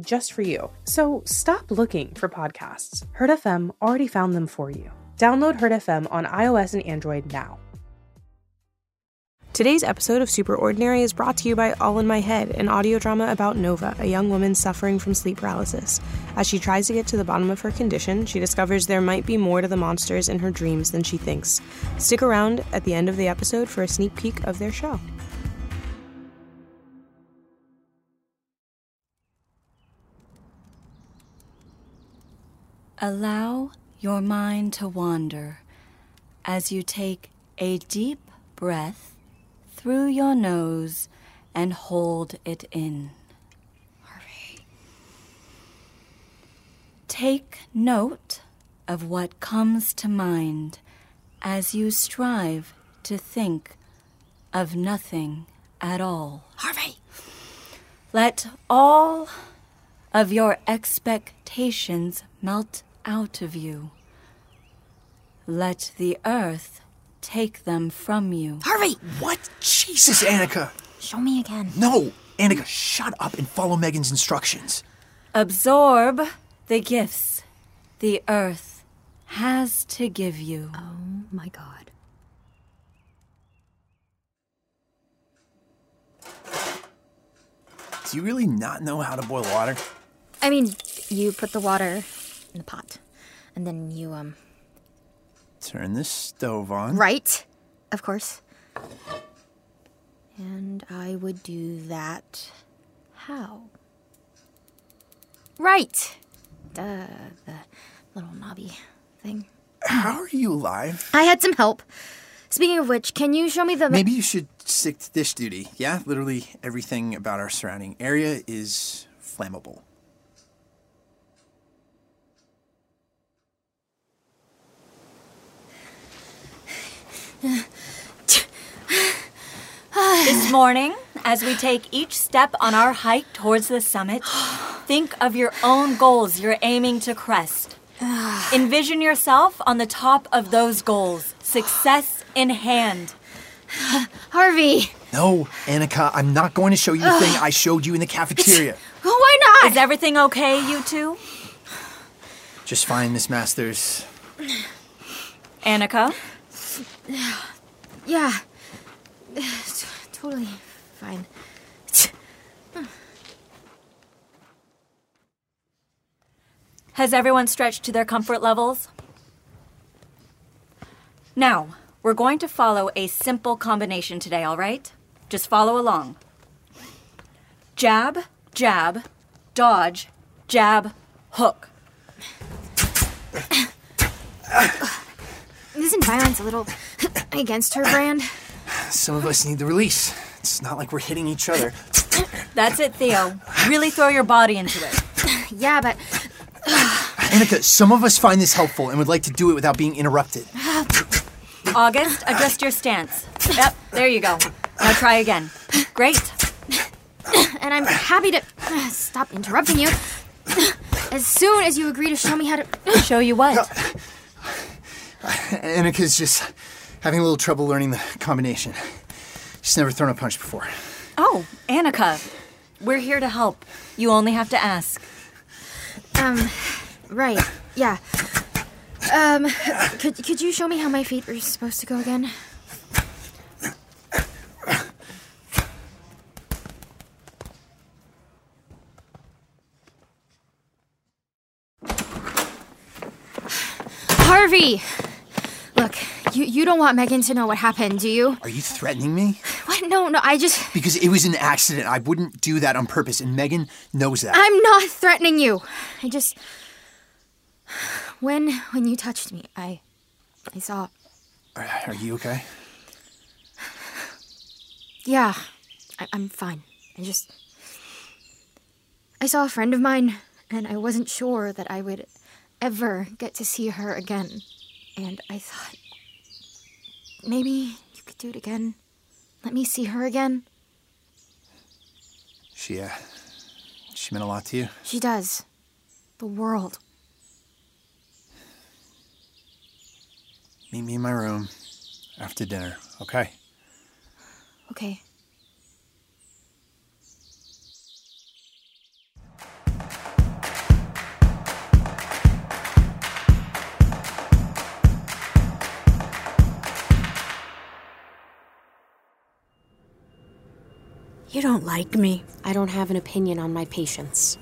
just for you. So stop looking for podcasts. Heard FM already found them for you. Download Heard FM on iOS and Android now. Today's episode of Super Ordinary is brought to you by All in My Head, an audio drama about Nova, a young woman suffering from sleep paralysis. As she tries to get to the bottom of her condition, she discovers there might be more to the monsters in her dreams than she thinks. Stick around at the end of the episode for a sneak peek of their show. Allow your mind to wander as you take a deep breath through your nose and hold it in. Harvey. Take note of what comes to mind as you strive to think of nothing at all. Harvey! Let all of your expectations melt out of you. Let the earth take them from you. Harvey! What? Jesus, Annika! Show me again. No! Annika, shut up and follow Megan's instructions. Absorb the gifts the earth has to give you. Oh my god. Do you really not know how to boil water? I mean, you put the water in the pot, and then you, um. Turn the stove on. Right? Of course. And I would do that. How? Right! Duh, the little knobby thing. How are you alive? I had some help. Speaking of which, can you show me the. Maybe you should stick to dish duty. Yeah, literally everything about our surrounding area is flammable. This morning, as we take each step on our hike towards the summit, think of your own goals you're aiming to crest. Envision yourself on the top of those goals, success in hand. Harvey! No, Annika, I'm not going to show you the thing I showed you in the cafeteria. Why not? Is everything okay, you two? Just fine, Miss Masters. Annika? Yeah. T- totally fine. Has everyone stretched to their comfort levels? Now, we're going to follow a simple combination today, all right? Just follow along. Jab, jab, dodge, jab, hook. Violence a little against her brand? Some of us need the release. It's not like we're hitting each other. That's it, Theo. Really throw your body into it. Yeah, but Annika, some of us find this helpful and would like to do it without being interrupted. August, adjust your stance. Yep, there you go. Now try again. Great. and I'm happy to stop interrupting you as soon as you agree to show me how to. Show you what? Annika's just having a little trouble learning the combination. She's never thrown a punch before. Oh, Annika. We're here to help. You only have to ask. Um, right. Yeah. Um, could could you show me how my feet are supposed to go again? Harvey! Look, you, you don't want Megan to know what happened, do you? Are you threatening me? What? No, no, I just. Because it was an accident. I wouldn't do that on purpose, and Megan knows that. I'm not threatening you. I just. When when you touched me, I I saw. Are, are you okay? Yeah, I, I'm fine. I just I saw a friend of mine, and I wasn't sure that I would ever get to see her again. And I thought maybe you could do it again. Let me see her again. She, uh, she meant a lot to you? She does. The world. Meet me in my room after dinner, okay? Okay. You don't like me. I don't have an opinion on my patients.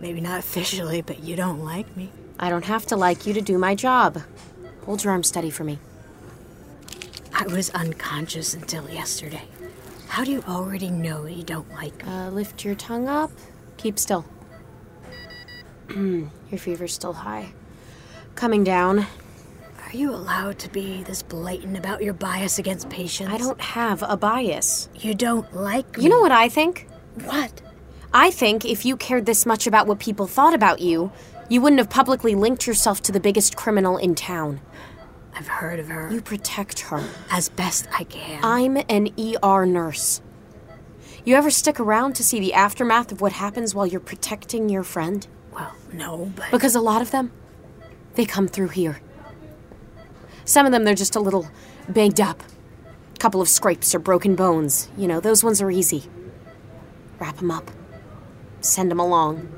Maybe not officially, but you don't like me. I don't have to like you to do my job. Hold your arm steady for me. I was unconscious until yesterday. How do you already know you don't like me? Uh, lift your tongue up. Keep still. your fever's still high. Coming down. Are you allowed to be this blatant about your bias against patients? I don't have a bias. You don't like me. You know what I think? What? I think if you cared this much about what people thought about you, you wouldn't have publicly linked yourself to the biggest criminal in town. I've heard of her. You protect her. As best I can. I'm an ER nurse. You ever stick around to see the aftermath of what happens while you're protecting your friend? Well, no, but. Because a lot of them, they come through here. Some of them, they're just a little banged up. A Couple of scrapes or broken bones. You know, those ones are easy. Wrap them up. Send them along.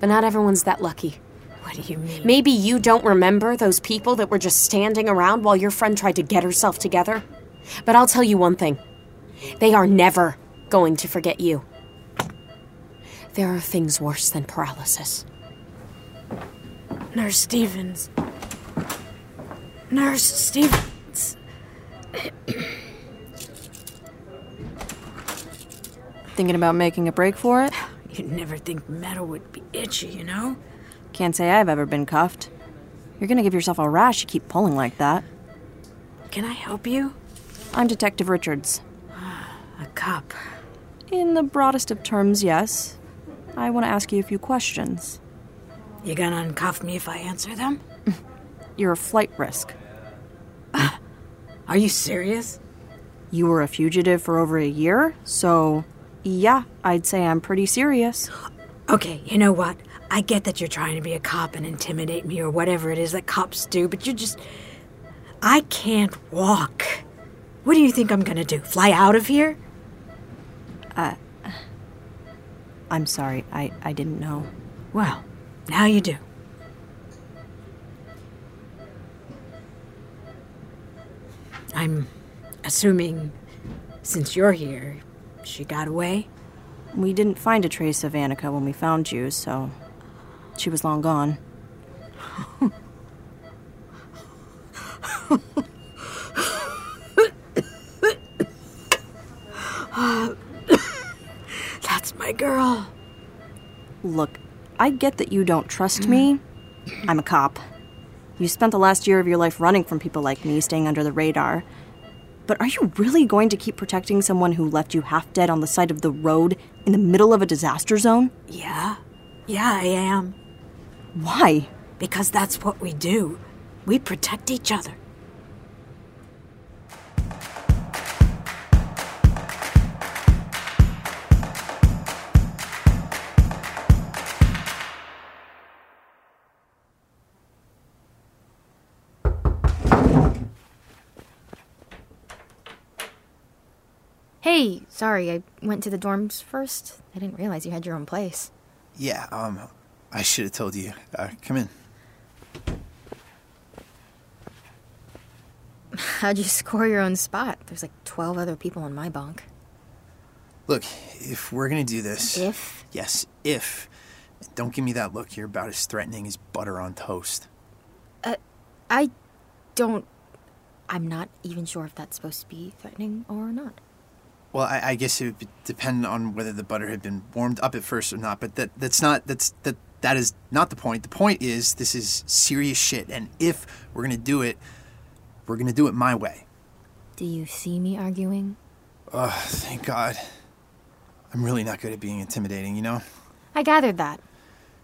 But not everyone's that lucky. What do you mean? Maybe you don't remember those people that were just standing around while your friend tried to get herself together. But I'll tell you one thing they are never going to forget you. There are things worse than paralysis. Nurse Stevens. Nurse Stevens. Thinking about making a break for it? You'd never think metal would be itchy, you know? Can't say I've ever been cuffed. You're gonna give yourself a rash, you keep pulling like that. Can I help you? I'm Detective Richards. Ah, a cup. In the broadest of terms, yes. I want to ask you a few questions. You gonna uncuff me if I answer them? You're a flight risk. Are you serious? You were a fugitive for over a year, so yeah, I'd say I'm pretty serious. Okay, you know what? I get that you're trying to be a cop and intimidate me or whatever it is that cops do, but you just. I can't walk. What do you think I'm gonna do? Fly out of here? Uh. I'm sorry, I, I didn't know. Well, now you do. I'm assuming since you're here, she got away? We didn't find a trace of Annika when we found you, so she was long gone. That's my girl. Look, I get that you don't trust me. Mm. I'm a cop. You spent the last year of your life running from people like me, staying under the radar. But are you really going to keep protecting someone who left you half dead on the side of the road in the middle of a disaster zone? Yeah? Yeah, I am. Why? Because that's what we do. We protect each other. Hey, sorry, I went to the dorms first. I didn't realize you had your own place. Yeah, um, I should have told you. Uh, come in. How'd you score your own spot? There's like 12 other people in my bunk. Look, if we're gonna do this. If? Yes, if. Don't give me that look. You're about as threatening as butter on toast. I don't. I'm not even sure if that's supposed to be threatening or not. Well, I, I guess it would depend on whether the butter had been warmed up at first or not. But that that's not that's that that is not the point. The point is this is serious shit, and if we're gonna do it, we're gonna do it my way. Do you see me arguing? Oh, thank God. I'm really not good at being intimidating, you know? I gathered that.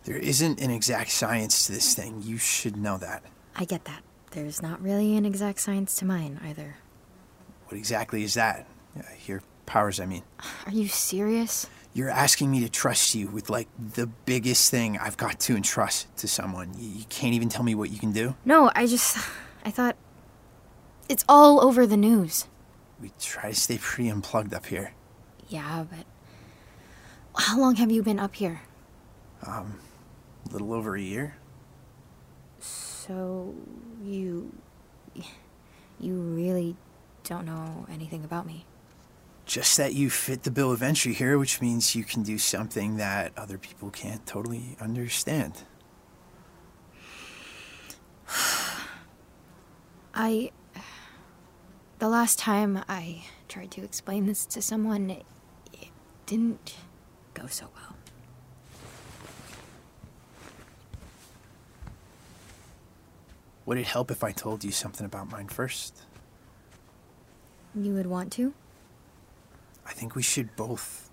There isn't an exact science to this thing. You should know that. I get that. There's not really an exact science to mine either. What exactly is that? Your powers, I mean. Are you serious? You're asking me to trust you with, like, the biggest thing I've got to entrust to someone. You, can't even tell me what you can do? No, I just. I thought. It's all over the news. We try to stay pretty unplugged up here. Yeah, but. How long have you been up here? Um, a little over a year. So. You. You really don't know anything about me. Just that you fit the bill of entry here, which means you can do something that other people can't totally understand. I. The last time I tried to explain this to someone, it, it didn't go so well. Would it help if I told you something about mine first? You would want to? I think we should both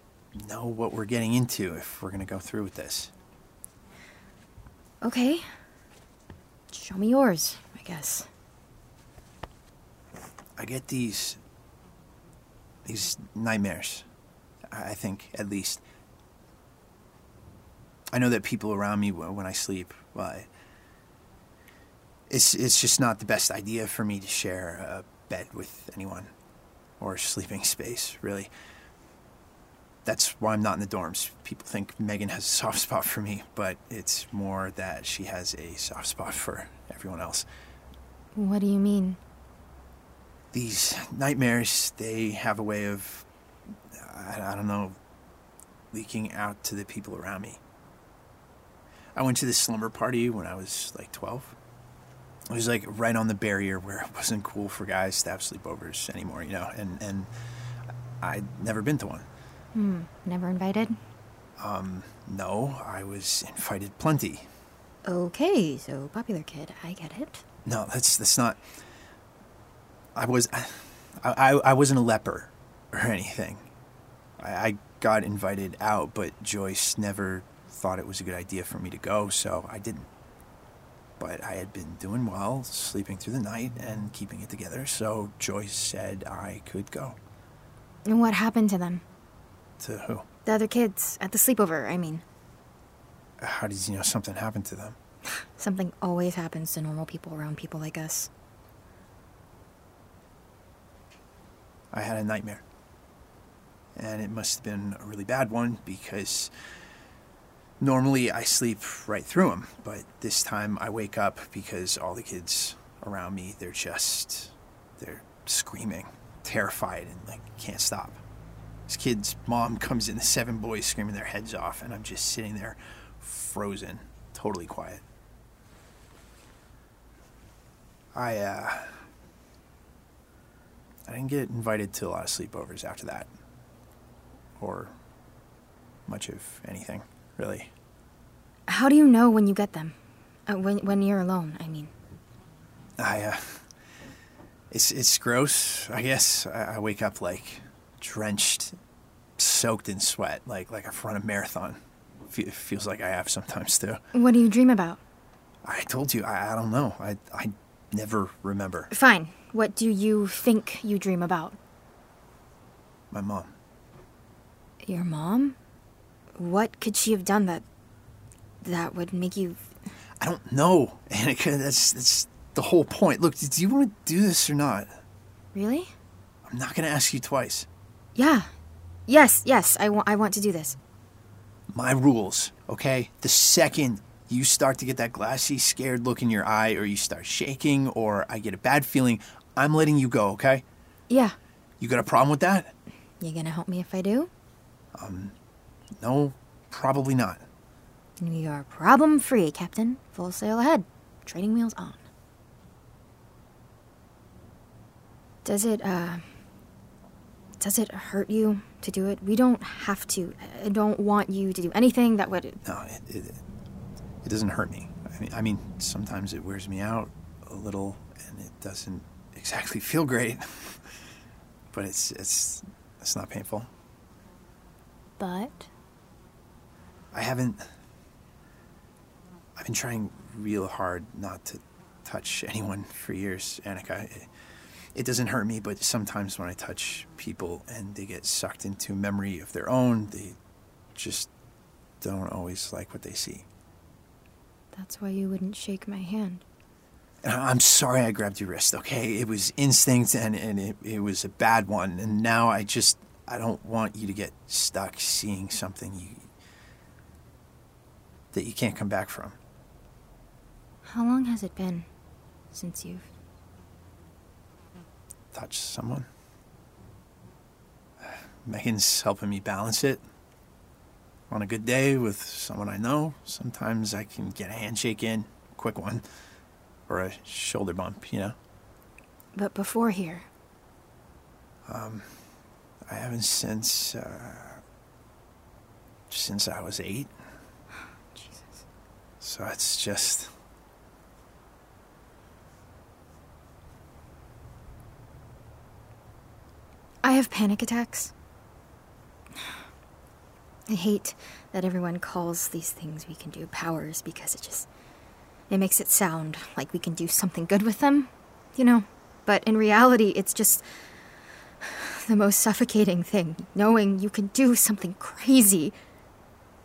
know what we're getting into if we're going to go through with this. Okay. Show me yours, I guess. I get these these nightmares. I I think at least. I know that people around me when I sleep, well, it's it's just not the best idea for me to share a bed with anyone or sleeping space, really. That's why I'm not in the dorms. People think Megan has a soft spot for me, but it's more that she has a soft spot for everyone else. What do you mean? these nightmares they have a way of I, I don't know leaking out to the people around me i went to this slumber party when i was like 12 it was like right on the barrier where it wasn't cool for guys to have sleepovers anymore you know and and i'd never been to one Hmm, never invited? no i was invited plenty Okay, so popular kid, I get it. No, that's that's not. I was, I, I, I wasn't a leper or anything. I, I got invited out, but Joyce never thought it was a good idea for me to go, so I didn't. But I had been doing well, sleeping through the night and keeping it together, so Joyce said I could go. And what happened to them? To who? The other kids at the sleepover, I mean. How did you know something happened to them? Something always happens to normal people around people like us. I had a nightmare. And it must have been a really bad one because normally I sleep right through them, but this time I wake up because all the kids around me, they're just, they're screaming, terrified, and like can't stop. This kid's mom comes in, the seven boys screaming their heads off, and I'm just sitting there frozen, totally quiet. I, uh, I didn't get invited to a lot of sleepovers after that. Or much of anything, really. How do you know when you get them? Uh, when, when you're alone, I mean. I, uh, it's, it's gross, I guess. I, I wake up like drenched, soaked in sweat, like, like I've run a marathon. Fe- feels like I have sometimes too. What do you dream about? I told you, I, I don't know. I, I never remember. Fine. What do you think you dream about? My mom. Your mom? What could she have done that that would make you I don't know, Annika. That's, that's the whole point. Look, do you want to do this or not? Really? I'm not going to ask you twice. Yeah. Yes, yes. I want I want to do this. my rules, okay? The second you start to get that glassy, scared look in your eye, or you start shaking, or I get a bad feeling, I'm letting you go, okay? Yeah. You got a problem with that? You gonna help me if I do? Um, No, probably not. We are problem free, Captain. Full sail ahead. Training wheels on. Does it, uh. Does it hurt you to do it? We don't have to. I don't want you to do anything that would. No, it, it, it doesn't hurt me. I mean, I mean, sometimes it wears me out a little, and it doesn't exactly feel great. but it's it's it's not painful. But I haven't. I've been trying real hard not to touch anyone for years, Annika. It, it doesn't hurt me, but sometimes when I touch people and they get sucked into memory of their own, they just don't always like what they see. that's why you wouldn't shake my hand. I'm sorry I grabbed your wrist, okay? It was instinct and, and it, it was a bad one. And now I just, I don't want you to get stuck seeing something you, that you can't come back from. How long has it been since you've. touched someone. Megan's helping me balance it. On a good day with someone I know, sometimes I can get a handshake in, a quick one, or a shoulder bump, you know? But before here, Um, I haven't since, uh, since I was eight. So it's just. I have panic attacks. I hate that everyone calls these things we can do powers because it just it makes it sound like we can do something good with them, you know. But in reality, it's just the most suffocating thing, knowing you can do something crazy,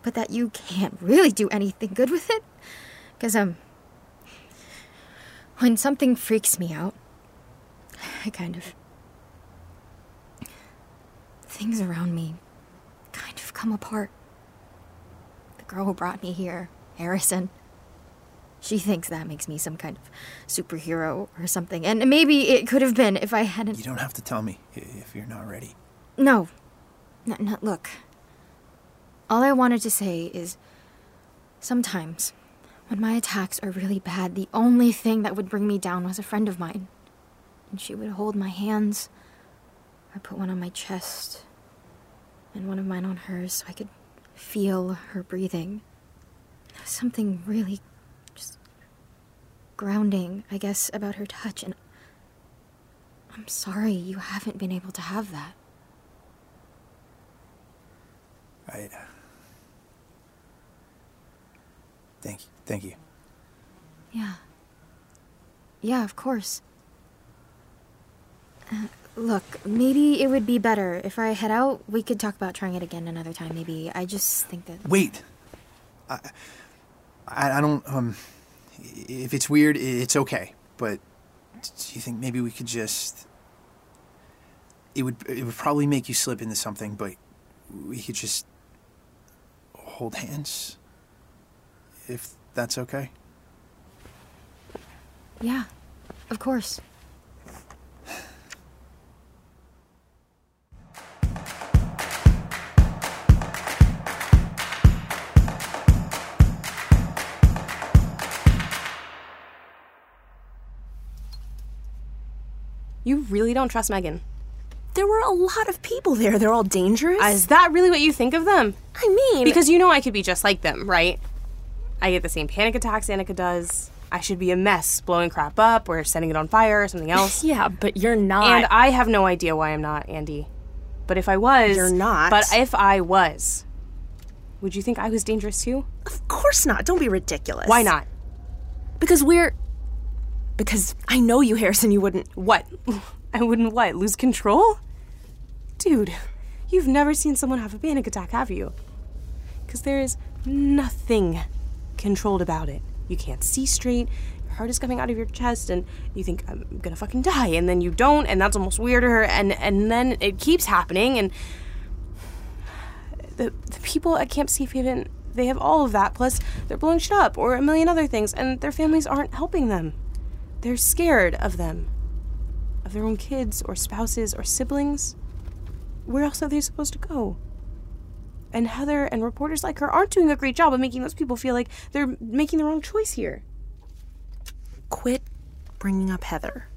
but that you can't really do anything good with it. Because um when something freaks me out, I kind of things around me kind of come apart. The girl who brought me here, Harrison, she thinks that makes me some kind of superhero or something. And maybe it could have been if I hadn't. You don't have to tell me if you're not ready. No. No, no, look. All I wanted to say is sometimes, when my attacks are really bad, the only thing that would bring me down was a friend of mine. And she would hold my hands. I put one on my chest and one of mine on hers so I could feel her breathing. There was something really just grounding, I guess, about her touch, and I'm sorry you haven't been able to have that. I. Uh, Thank you. Thank you. Yeah. Yeah, of course. Uh, look, maybe it would be better if I head out. We could talk about trying it again another time, maybe. I just think that. Wait. I, I, I don't. Um, if it's weird, it's okay. But do you think maybe we could just? It would. It would probably make you slip into something, but we could just hold hands. If that's okay. Yeah, of course. You really don't trust Megan. There were a lot of people there. They're all dangerous. Is that really what you think of them? I mean, Because you know I could be just like them, right? I get the same panic attacks Annika does. I should be a mess, blowing crap up or setting it on fire or something else. yeah, but you're not. and I have no idea why I'm not, Andy. But if I was. You're not. But if I was, would you think I was dangerous too? of course not. Don't be ridiculous. Why not? Because we're. Because I know you, Harrison. You wouldn't. What? I wouldn't what? Lose control? Dude, you've never seen someone have a panic attack, have you? Because there is nothing controlled about it. You can't see straight, your heart is coming out of your chest, and you think, I'm gonna fucking die, and then you don't, and that's almost weirder, and, and then it keeps happening, and the, the people at Camp Safe Haven, they have all of that, plus they're blowing shit up, or a million other things, and their families aren't helping them. They're scared of them of their own kids or spouses or siblings, where else are they supposed to go? And Heather and reporters like her aren't doing a great job of making those people feel like they're making the wrong choice here. Quit bringing up Heather.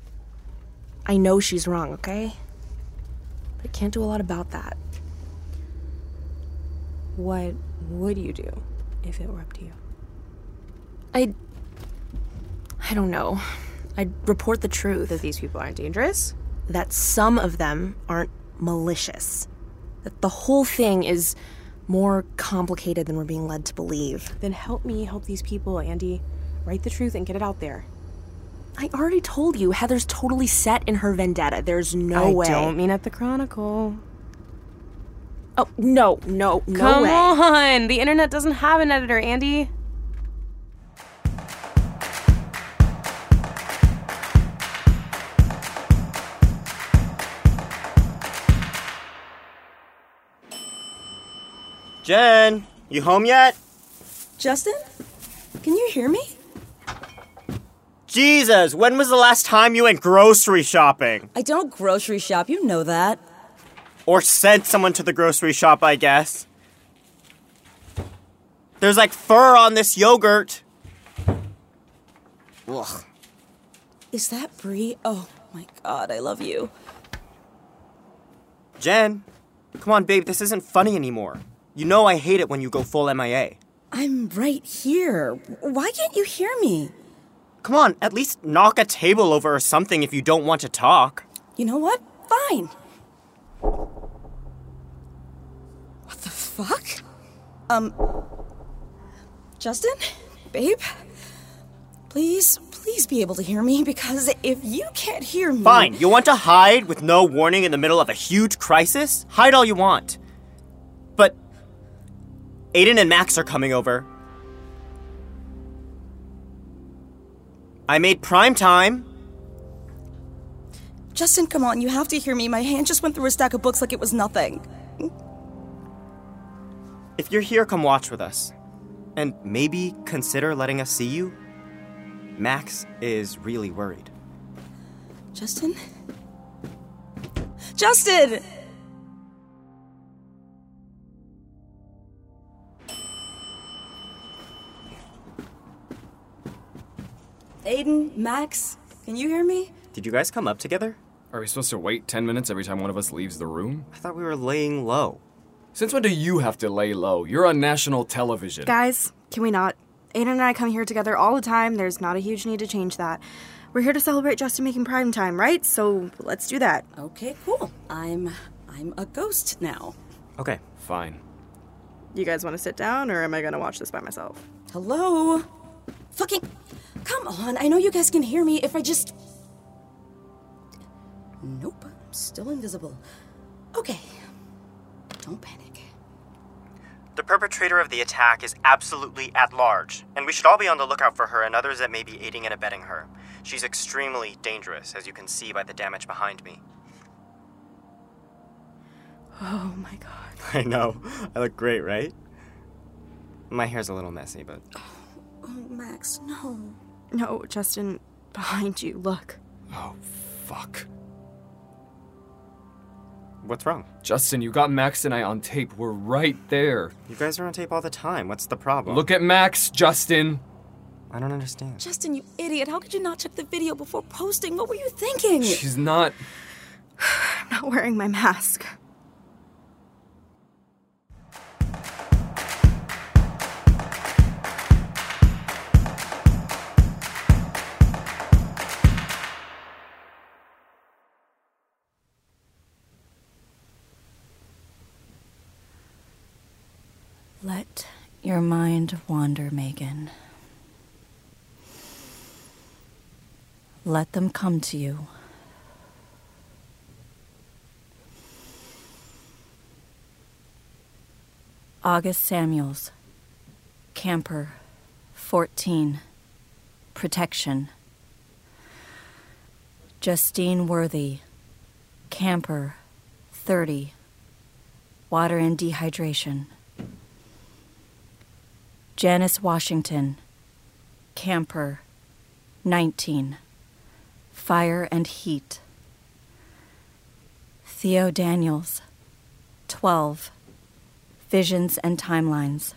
I know she's wrong, okay? But I can't do a lot about that. What would you do if it were up to you? I. I don't know. I'd report the truth. That these people aren't dangerous? that some of them aren't malicious. That the whole thing is more complicated than we're being led to believe. Then help me help these people, Andy. Write the truth and get it out there. I already told you, Heather's totally set in her vendetta. There's no I way. I don't mean at the Chronicle. Oh, no, no, no Come way. on! The internet doesn't have an editor, Andy. Jen, you home yet? Justin? Can you hear me? Jesus, when was the last time you went grocery shopping? I don't grocery shop, you know that. Or sent someone to the grocery shop, I guess. There's like fur on this yogurt. Ugh. Is that Brie? Oh my god, I love you. Jen, come on, babe, this isn't funny anymore. You know I hate it when you go full MIA. I'm right here. Why can't you hear me? Come on, at least knock a table over or something if you don't want to talk. You know what? Fine. What the fuck? Um. Justin? Babe? Please, please be able to hear me because if you can't hear me. Fine, you want to hide with no warning in the middle of a huge crisis? Hide all you want. But Aiden and Max are coming over. I made prime time. Justin, come on, you have to hear me. My hand just went through a stack of books like it was nothing. If you're here, come watch with us. And maybe consider letting us see you. Max is really worried. Justin? Justin! Aiden, Max, can you hear me? Did you guys come up together? Are we supposed to wait 10 minutes every time one of us leaves the room? I thought we were laying low. Since when do you have to lay low? You're on national television. Guys, can we not? Aiden and I come here together all the time. There's not a huge need to change that. We're here to celebrate Justin making prime time, right? So let's do that. Okay, cool. I'm I'm a ghost now. Okay. Fine. You guys want to sit down, or am I gonna watch this by myself? Hello? Fucking Come on, I know you guys can hear me if I just Nope, I'm still invisible. Okay. Don't panic. The perpetrator of the attack is absolutely at large, and we should all be on the lookout for her and others that may be aiding and abetting her. She's extremely dangerous, as you can see by the damage behind me. Oh my god. I know. I look great, right? My hair's a little messy, but. Oh, Max, no. No, Justin, behind you, look. Oh, fuck. What's wrong? Justin, you got Max and I on tape. We're right there. You guys are on tape all the time. What's the problem? Look at Max, Justin. I don't understand. Justin, you idiot. How could you not check the video before posting? What were you thinking? She's not. I'm not wearing my mask. Your mind wander, Megan. Let them come to you. August Samuels, camper, 14, protection. Justine Worthy, camper, 30, water and dehydration. Janice Washington, camper, 19, fire and heat. Theo Daniels, 12, visions and timelines.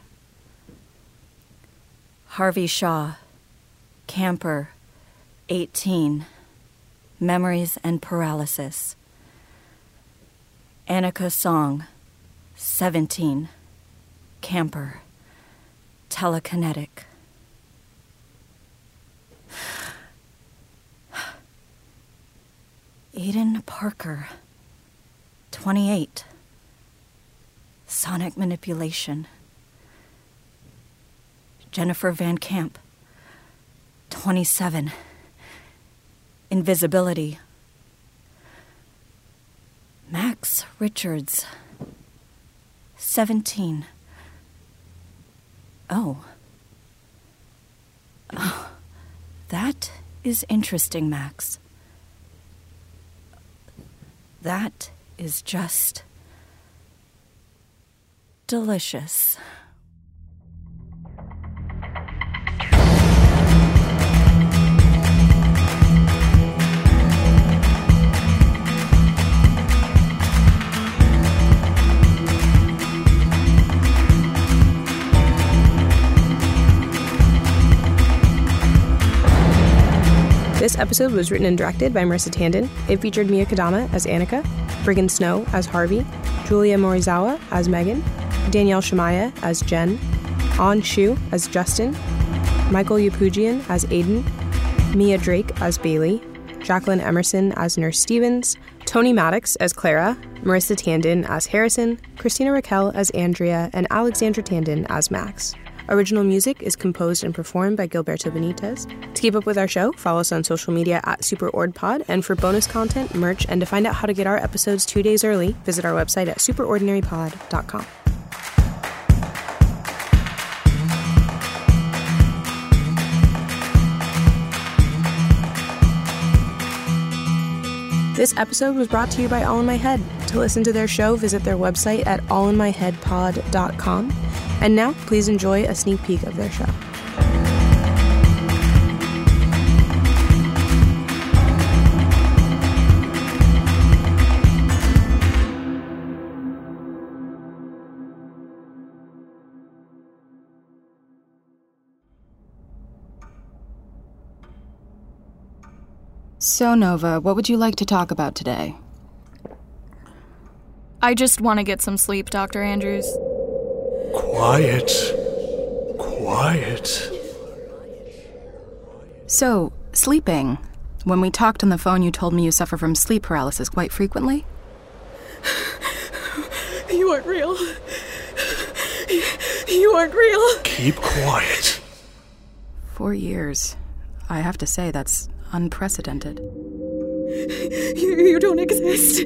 Harvey Shaw, camper, 18, memories and paralysis. Annika Song, 17, camper telekinetic. Aiden Parker, 28. Sonic manipulation. Jennifer Van Camp. 27. Invisibility. Max Richards. 17. Oh. Oh. That is interesting, Max. That is just delicious. This episode was written and directed by Marissa Tandon. It featured Mia Kadama as Annika, Brigham Snow as Harvey, Julia Morizawa as Megan, Danielle Shemaya as Jen, An Shu as Justin, Michael Yapugian as Aiden, Mia Drake as Bailey, Jacqueline Emerson as Nurse Stevens, Tony Maddox as Clara, Marissa Tandon as Harrison, Christina Raquel as Andrea, and Alexandra Tandon as Max. Original music is composed and performed by Gilberto Benitez. To keep up with our show, follow us on social media at SuperOrdPod, and for bonus content, merch, and to find out how to get our episodes two days early, visit our website at superordinarypod.com. This episode was brought to you by All in My Head. To listen to their show, visit their website at allinmyheadpod.com. And now, please enjoy a sneak peek of their show. So, Nova, what would you like to talk about today? I just want to get some sleep, Dr. Andrews. Quiet. Quiet. So, sleeping. When we talked on the phone, you told me you suffer from sleep paralysis quite frequently. You aren't real. You aren't real. Keep quiet. Four years. I have to say, that's unprecedented. You, you don't exist.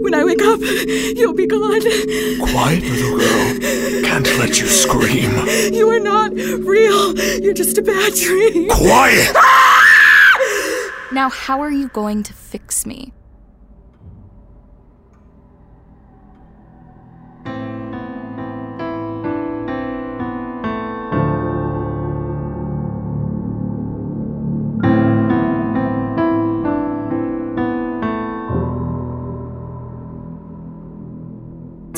When I wake up, you'll be gone. Quiet, little girl. Can't let you scream. You are not real. You're just a bad dream. Quiet! Ah! Now, how are you going to fix me?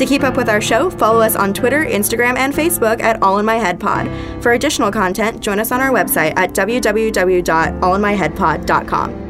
To keep up with our show, follow us on Twitter, Instagram, and Facebook at All in My Head Pod. For additional content, join us on our website at www.allinmyheadpod.com.